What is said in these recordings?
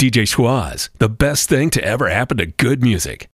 DJ Schwaz, the best thing to ever happen to good music.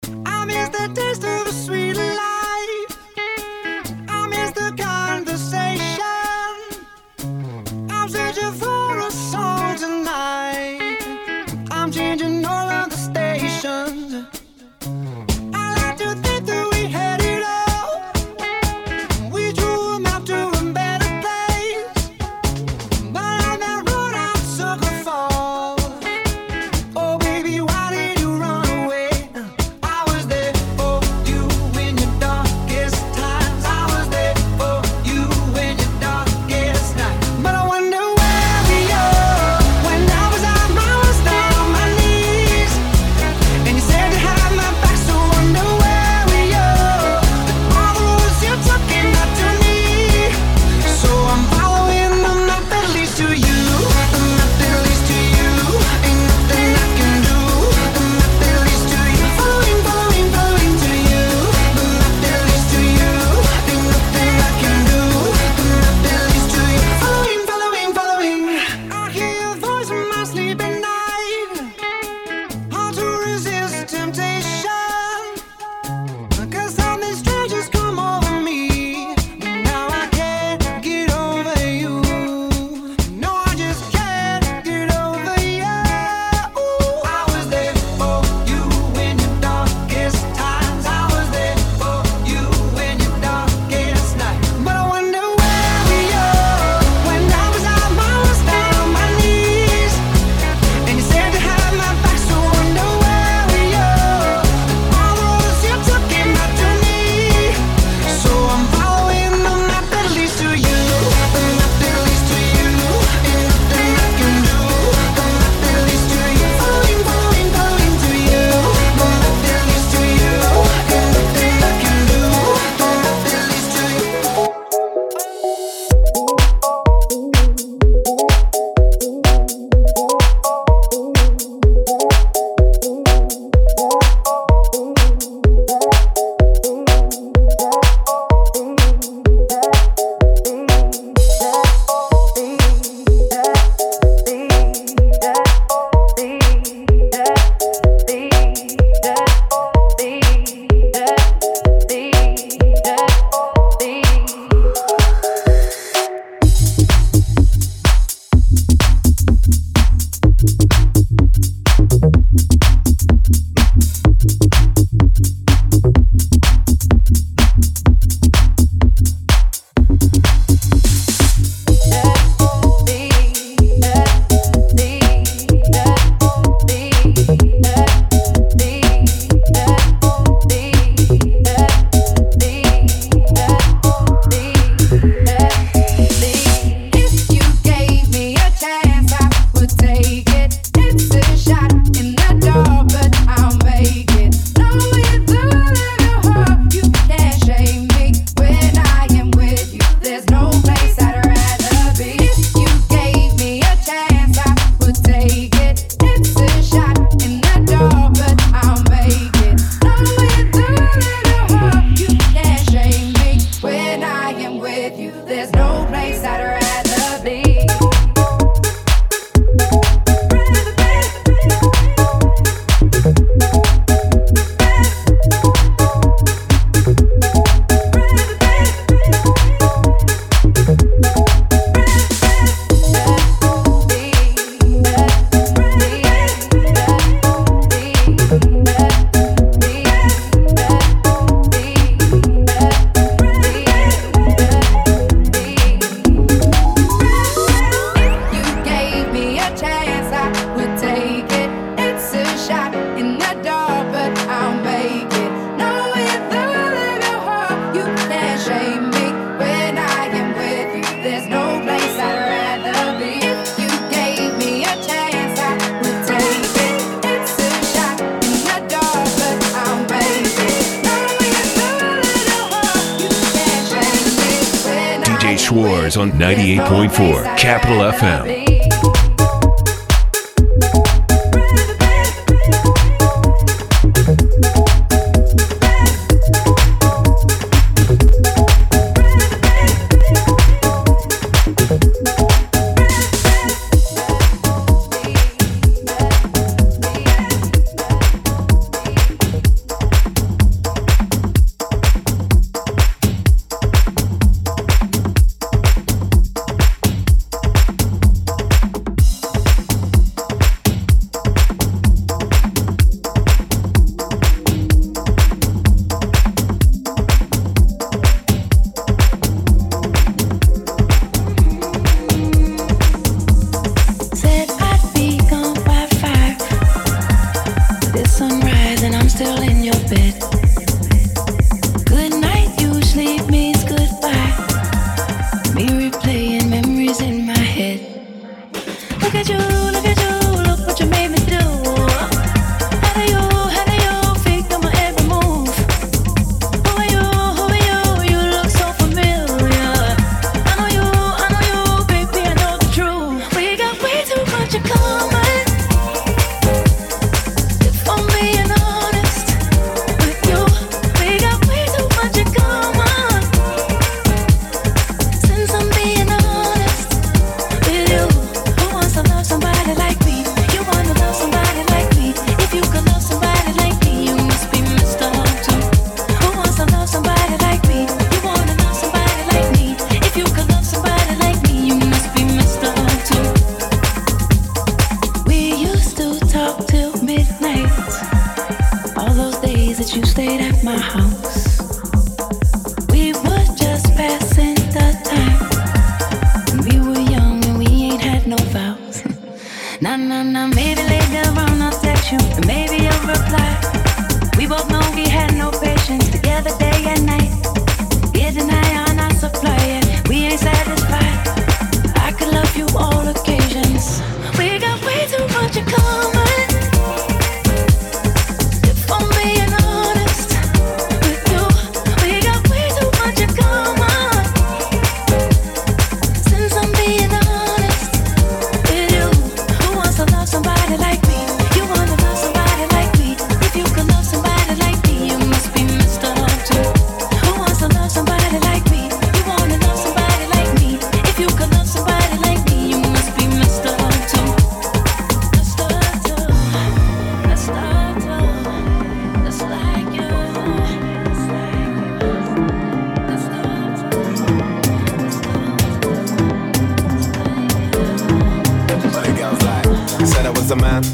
A man.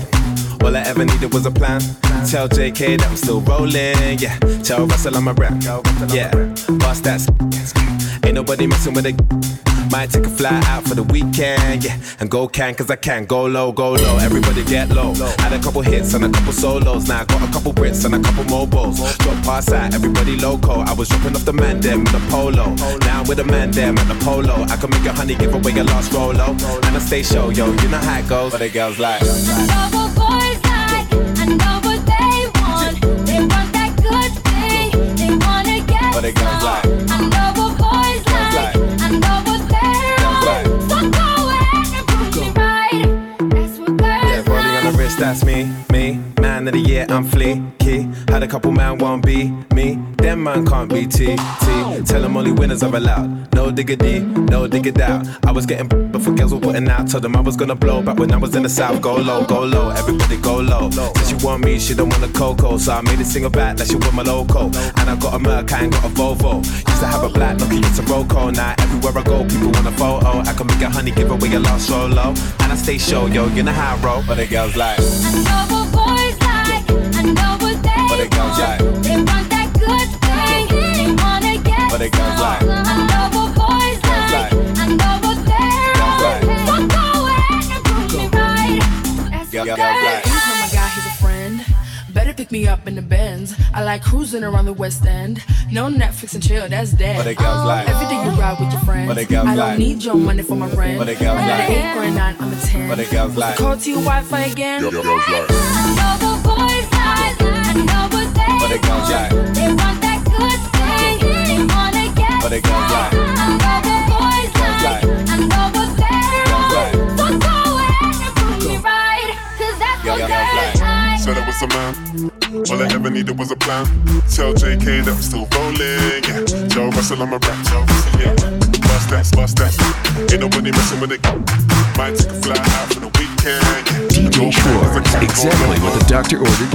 All I ever needed was a plan. Tell JK that I'm still rolling, yeah. Tell Russell I'm a rap, yeah. Bust that, ain't nobody messing with it. Might take a fly out for the weekend, yeah. And go can, cause I can. Go low, go low, everybody get low. Had a couple hits and a couple solos. Now I got a couple Brits and a couple mobiles. Drop pass out, everybody loco. I was dropping off the man them with a polo. Now I'm with a man them at the polo. I can make a honey give away a lost rolo. And I stay show, yo, you know how it goes. But the girls like, I know what boys like, I know what they want. They want that good thing, they wanna get But goes some. like- I know that's me, me. Man of the year, I'm fleeky. Had a couple man won't be me. Them man can't be T, T. Tell them only winners are allowed. No diggity, no diggity out. I was getting b- before girls were putting out. Told them I was gonna blow back when I was in the south. Go low, go low, everybody go low. Said she want me, she don't want a cocoa. So I made it single back like she want my loco. And I got a Merc, I ain't got a Volvo. Used to have a black Nokia, it's a Roco. Now everywhere I go, people want a photo. I can make a honey, give away a lost solo. And I stay show, yo, you know how I roll. But the girls like. I know what boys like, I know what they But it goes want. like- They want wanna get But it goes some. I know what boys like, like- I know what they're Goes like- on. So go ahead and prove me right. That's Go- what goes girls like- like. Oh my god, he's a friend. Better pick me up in the Benz. I like cruising around the West End. No Netflix and chill, that's dead. But it goes like- Every day you ride with your friends. But it goes I don't need your money for my rent. But it goes I'm like- an eight grand nine, I'm a ten. But it goes like- Call to your Wi-Fi again. I know what boys like, I know what they But it goes like- They want wanna get But it goes like- some. I know what boys Goes like, like- I know what they're Goes on. like- So go ahead and prove me right, 'cause that's Go- what goes girls like- like. Said I was a man. All I ever needed was a plan. Tell JK that I'm still rolling. Yeah. Tell Russell I'm a rap. Tell Russell, yeah. Bust that, bust that. Ain't nobody messing with it. Might take a fly out for the weekend. Yeah. DJ Go crazy, Schwartz, I can't go exactly what the doctor ordered.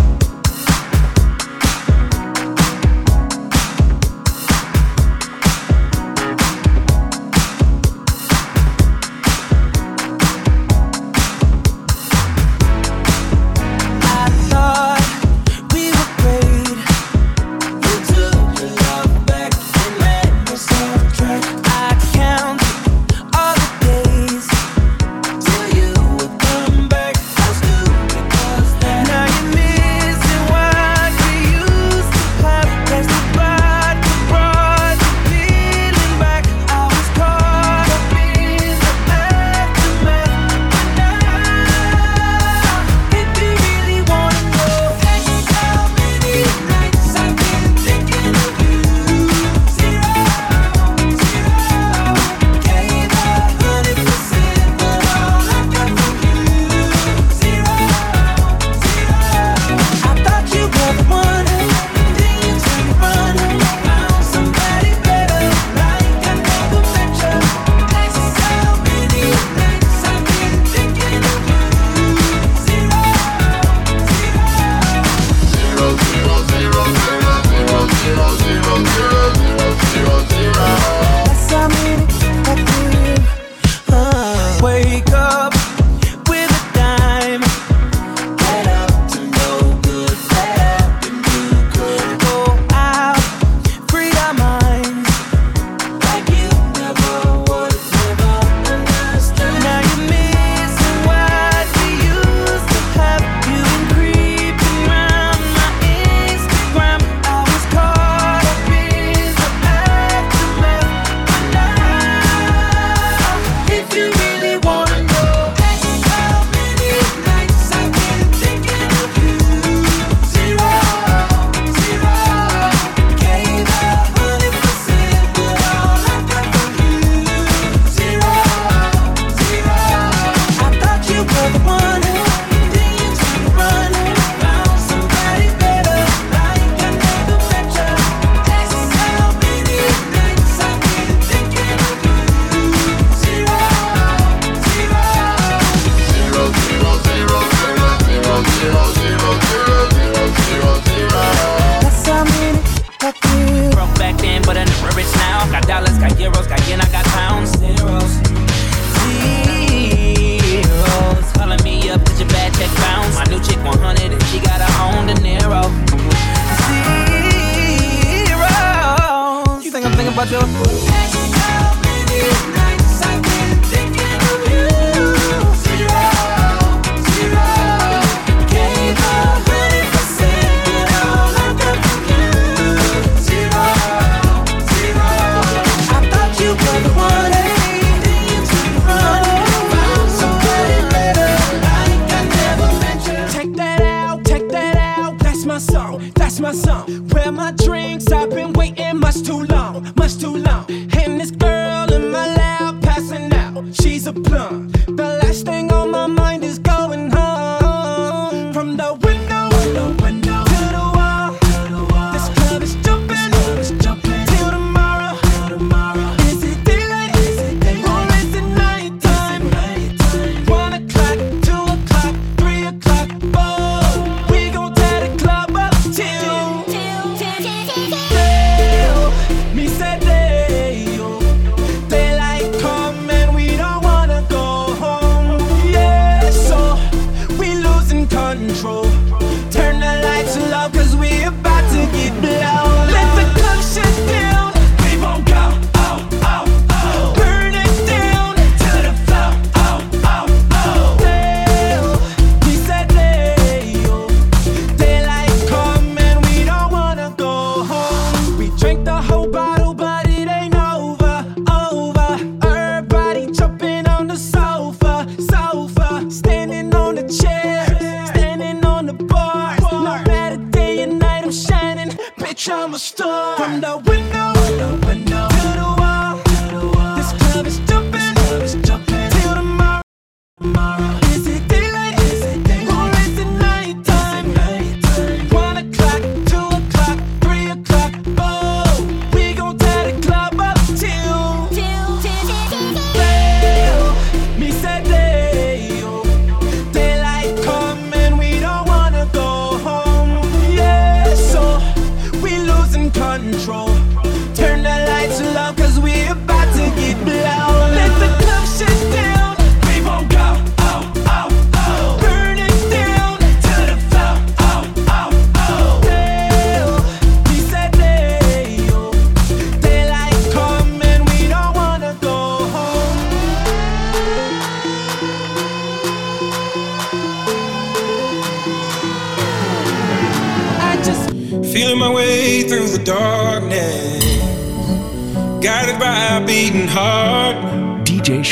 my song, that's my song. Where my drinks, I've been waiting much too long, much too long. And this girl in my lap passing out, she's a plum. The last thing on my mind is going home from the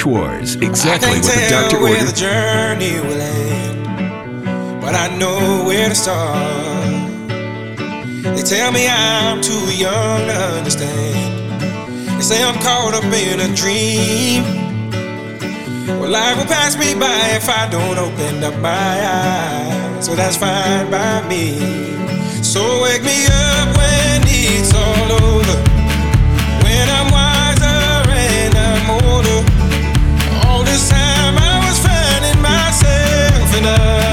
Schwartz, exactly what the doctor where ordered. The journey will end, but I know where to start. They tell me I'm too young to understand. They say I'm caught up in a dream. Well, life will pass me by if I don't open up my eyes. So that's fine by me. So wake me up when it's all over. When I'm wiser and I'm older. prisoner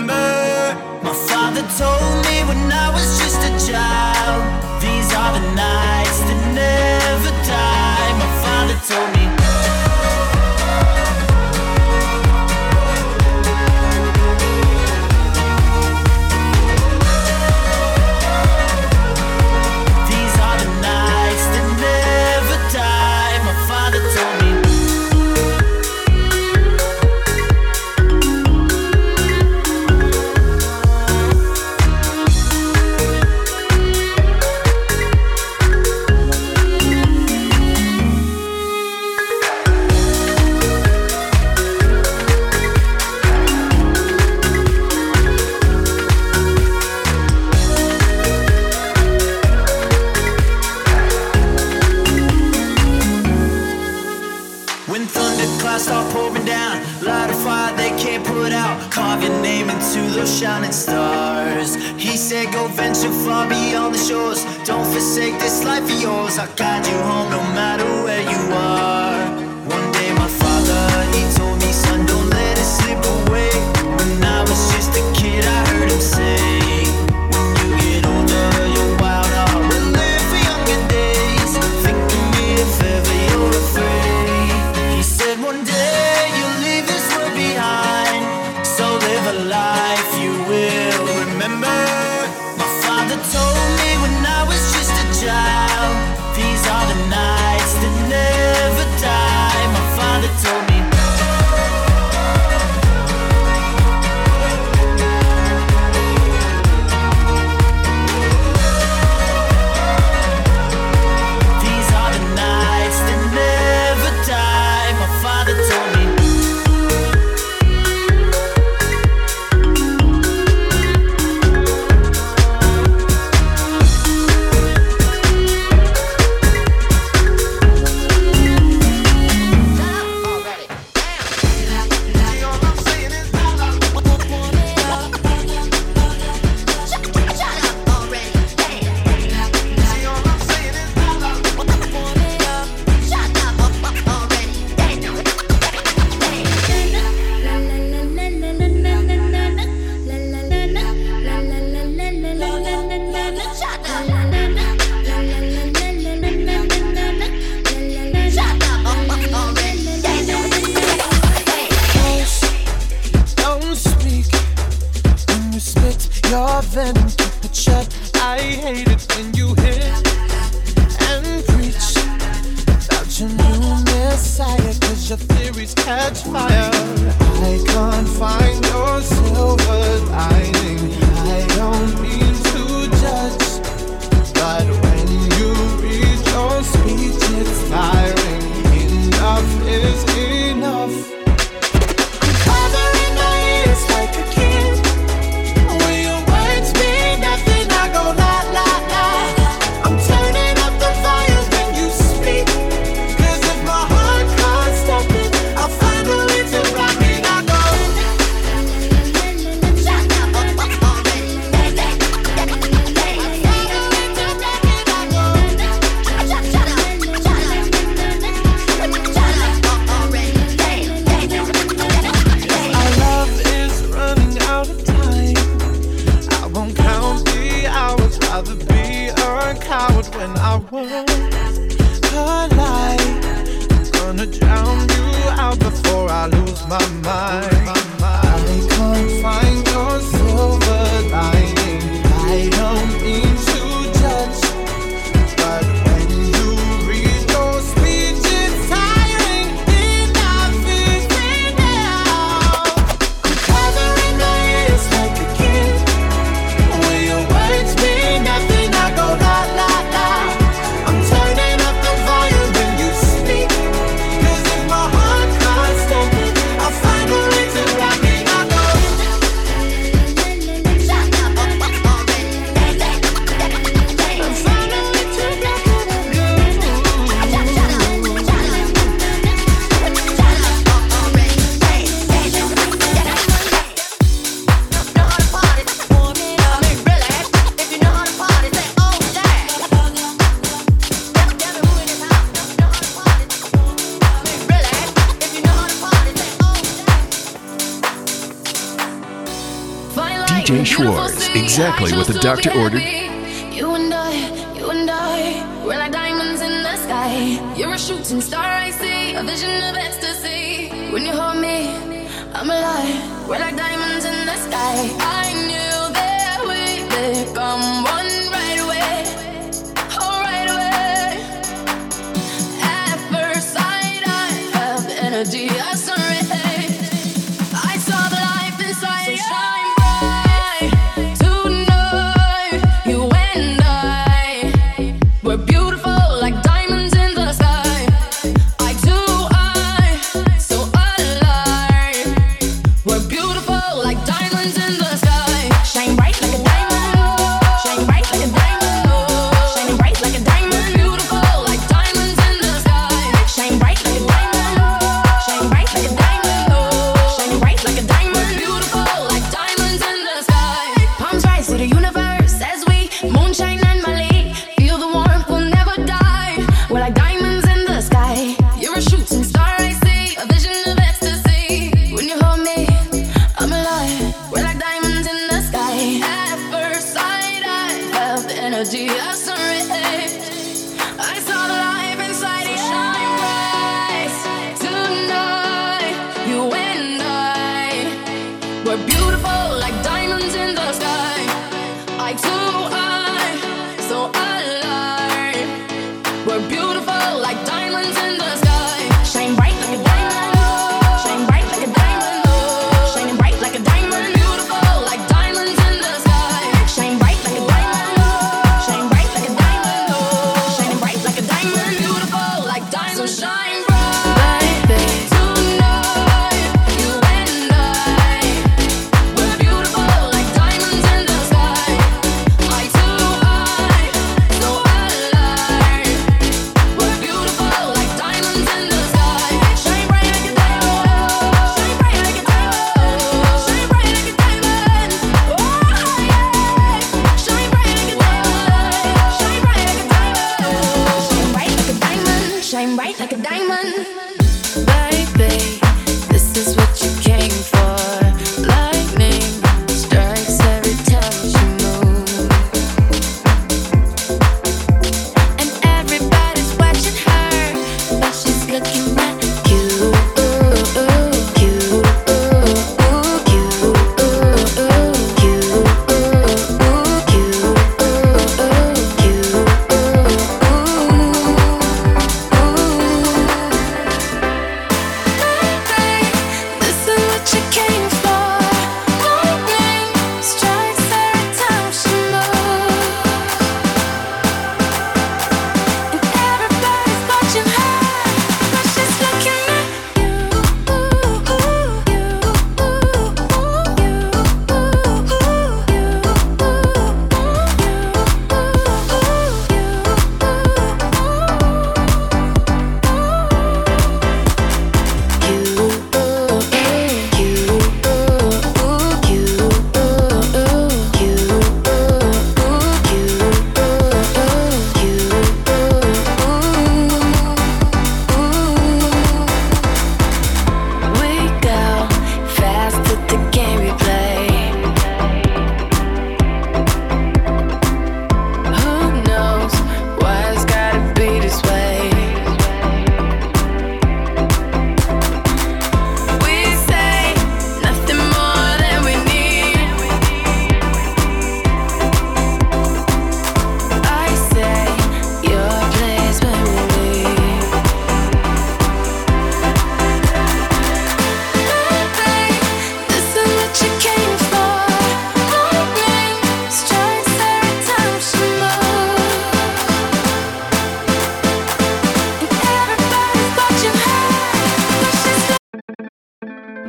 mother told me when I was just a child. These are the nights that never die. My father told me. life of de I. world. the doctor ordered.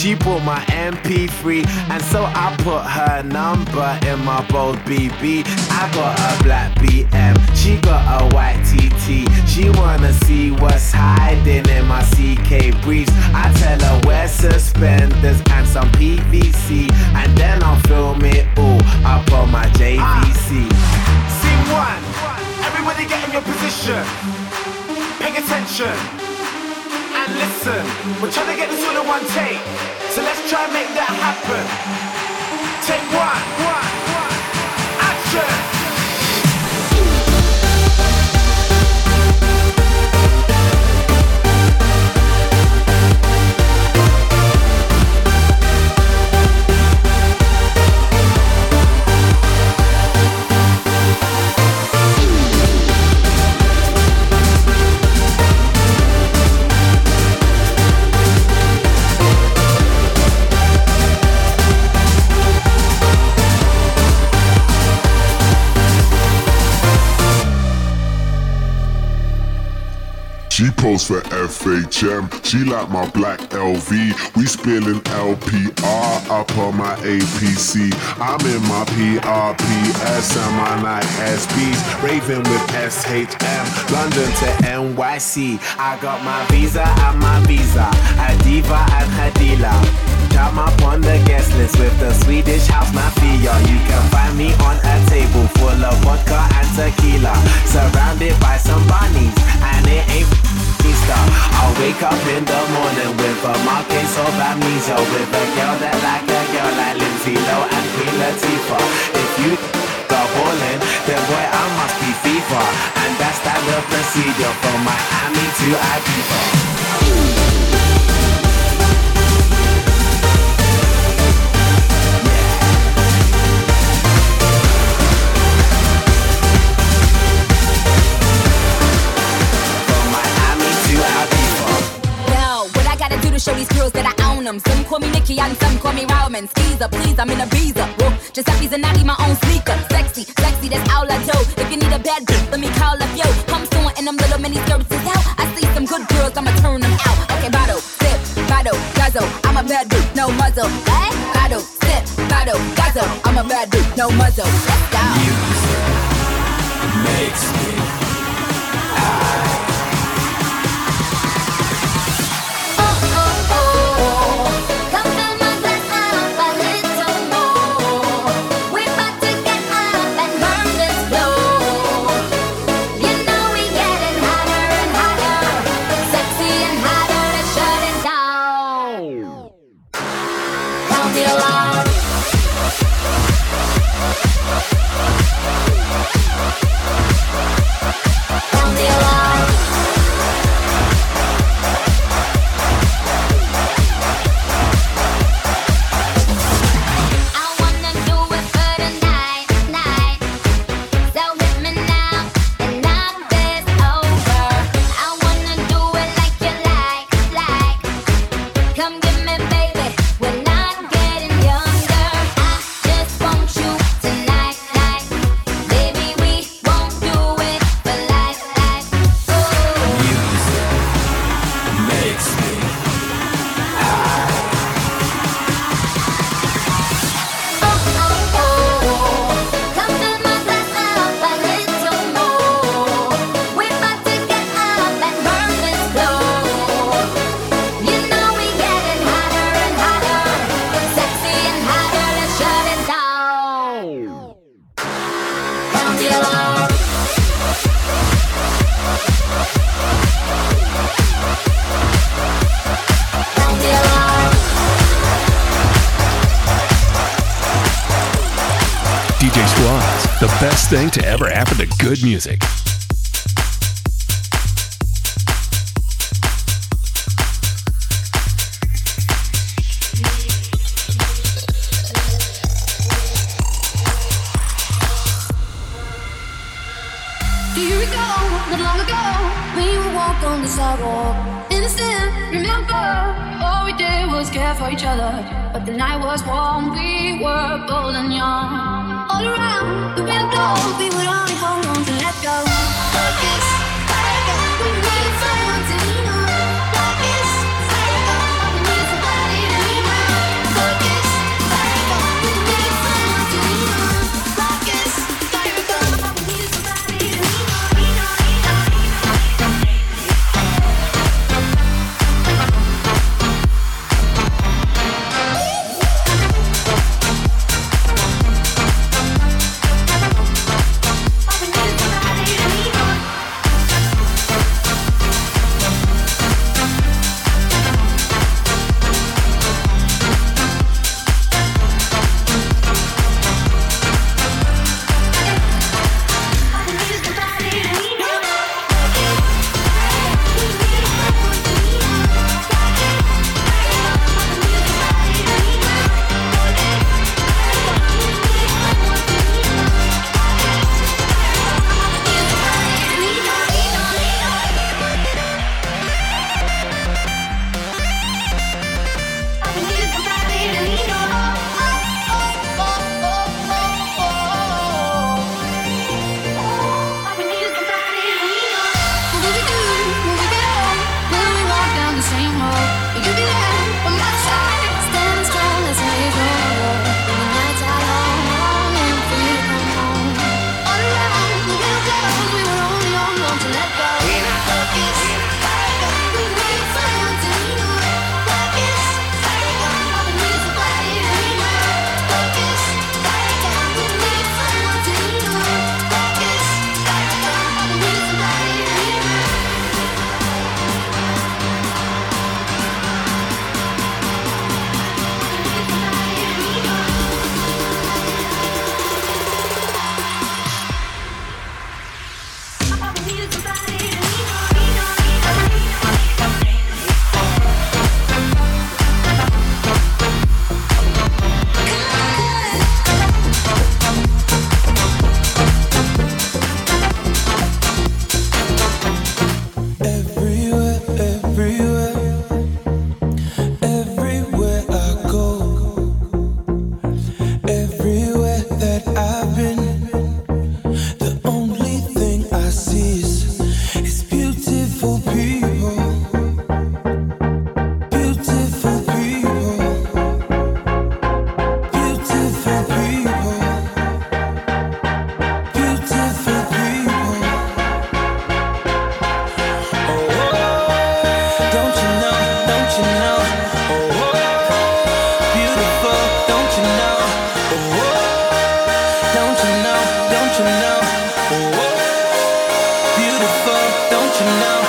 She bought my MP3. And so I put her number in my bold BB. I try and make that happen. For FHM. She like my black LV. We spilling LPR up on my APC. I'm in my PRPS and my night SBs. Raving with SHM. London to NYC. I got my visa and my visa. A diva and Hadila. Jam up on the guest list with the Swedish house mafia. You can find me on a table full of vodka and tequila. Surrounded by some bunnies. And it ain't Easter. I'll wake up in the morning with a marquise of amnesia. With a girl that like a girl like Lindsay Lohan and Queen Latifah. If you go ballin', then boy I must be FIFA. And that's standard procedure from Miami to Ibiza. show these girls that I own them. Some call me Nikki and some call me Roman. Skeezer, please, I'm in a visa. Whoa, Giuseppe's and Nagi, my own sneaker. Sexy, sexy, that's all I do. If you need a bad bitch, let me call up yo. Come soon and them little mini skirts is out. I see some good girls, I'ma turn them out. Okay, bottle, sip, bottle, guzzle. I'm a bad dude, no muzzle. What? Bottle, sip, bottle, guzzle. I'm a bad dude, no muzzle. Let's go. Music makes me best thing to ever happen to good music. Here we go, not long ago, we would walk on the sidewalk care for each other. But the night was warm, we were bold and young. All around, the wind blows, we would only hold on to let go. you know? Whoa, beautiful, don't you know?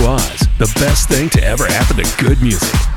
was the best thing to ever happen to good music.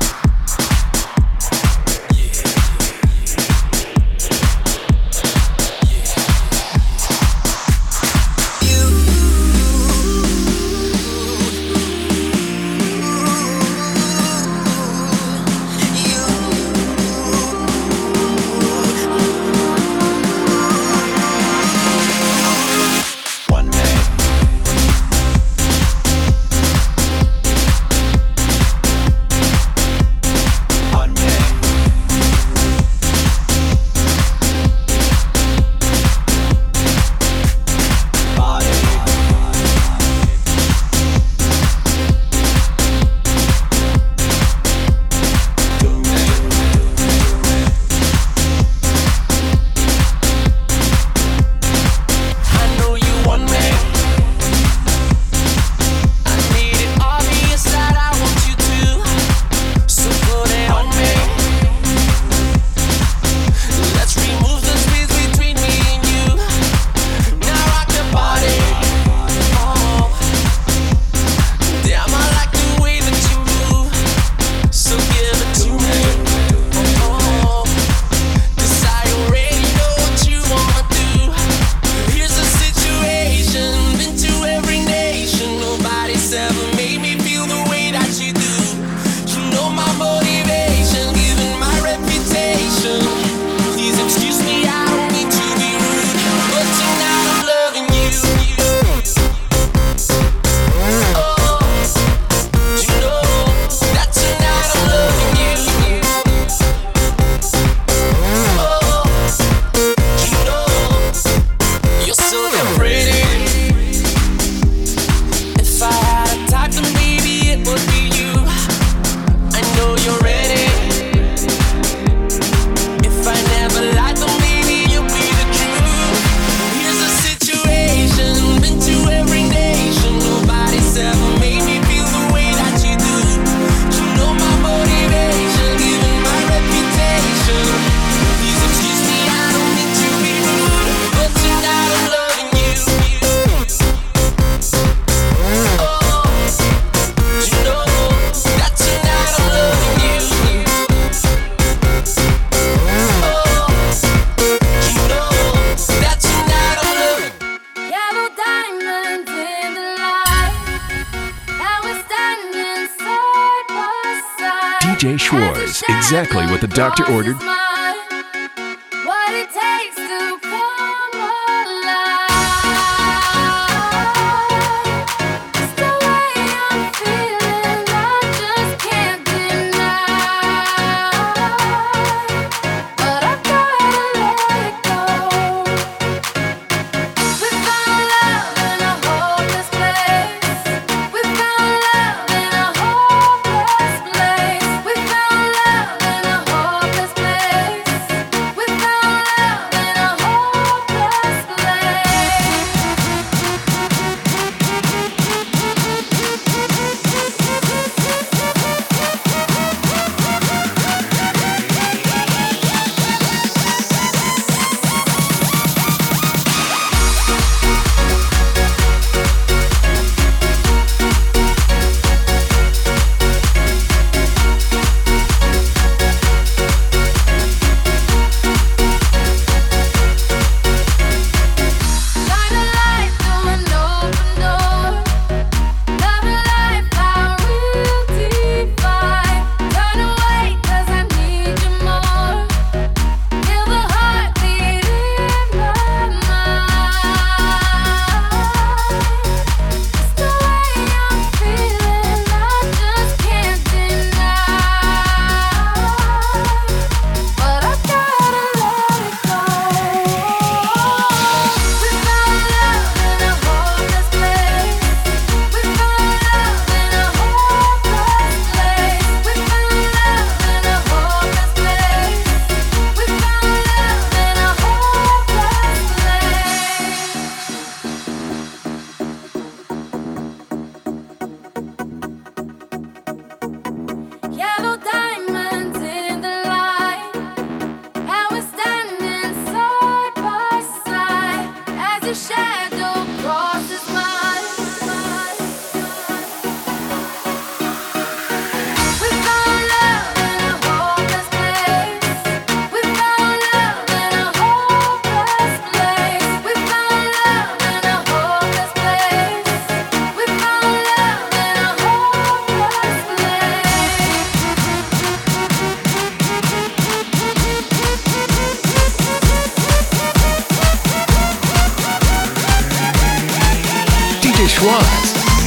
Ordered.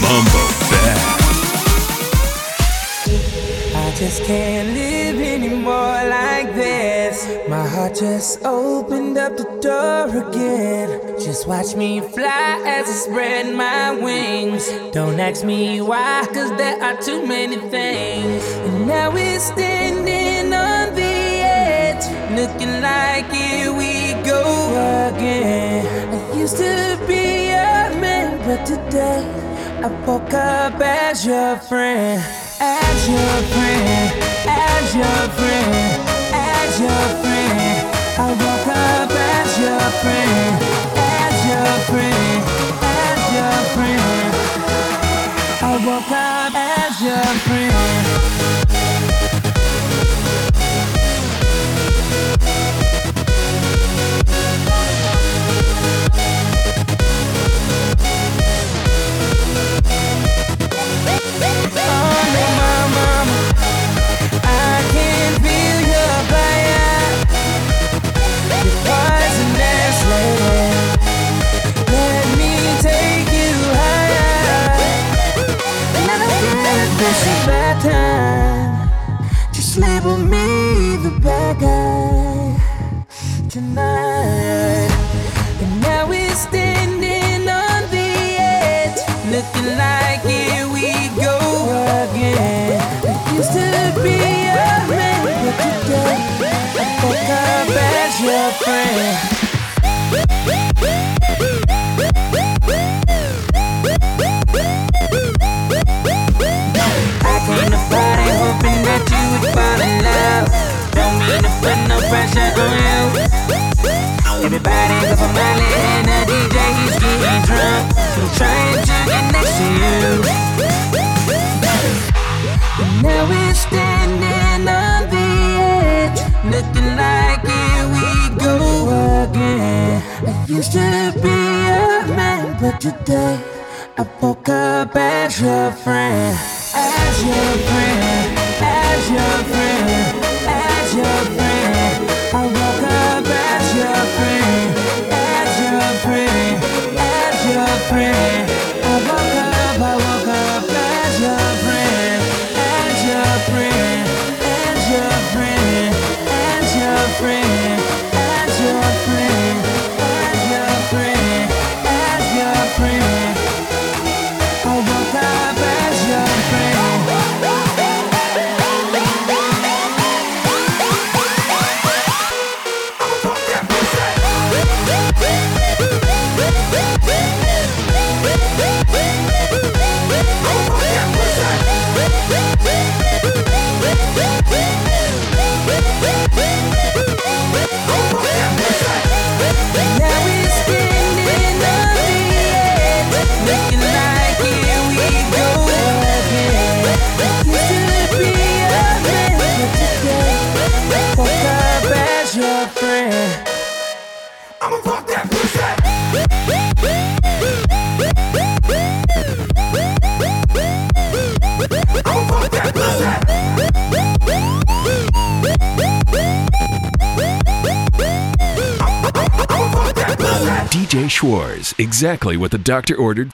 Mumbo. I just can't live anymore like this. My heart just opened up the door again. Just watch me fly as I spread my wings. Don't ask me why, cause there are too many things. And now we're standing on the edge, looking like here we go again. I used to be a man, but today I woke up as your friend, as your friend, as your friend, as your friend. I woke up as your friend, as your friend, as your friend. I woke up as your friend. Label me take you higher. Never feel the bad guy tonight. And now we're standing on the edge, looking like Up as your friend. I came to party hoping that you would fall in love. Don't mean to put no pressure on you. Everybody go for Miley and the DJ, he's getting drunk. I'm trying to get next to you. Now we're standing on the edge, again. I used to be a man, but today I woke up as your friend, as your friend, as your friend, as your friend. I woke up as your friend, as your friend, as your friend. DJ Schwartz, exactly what the doctor ordered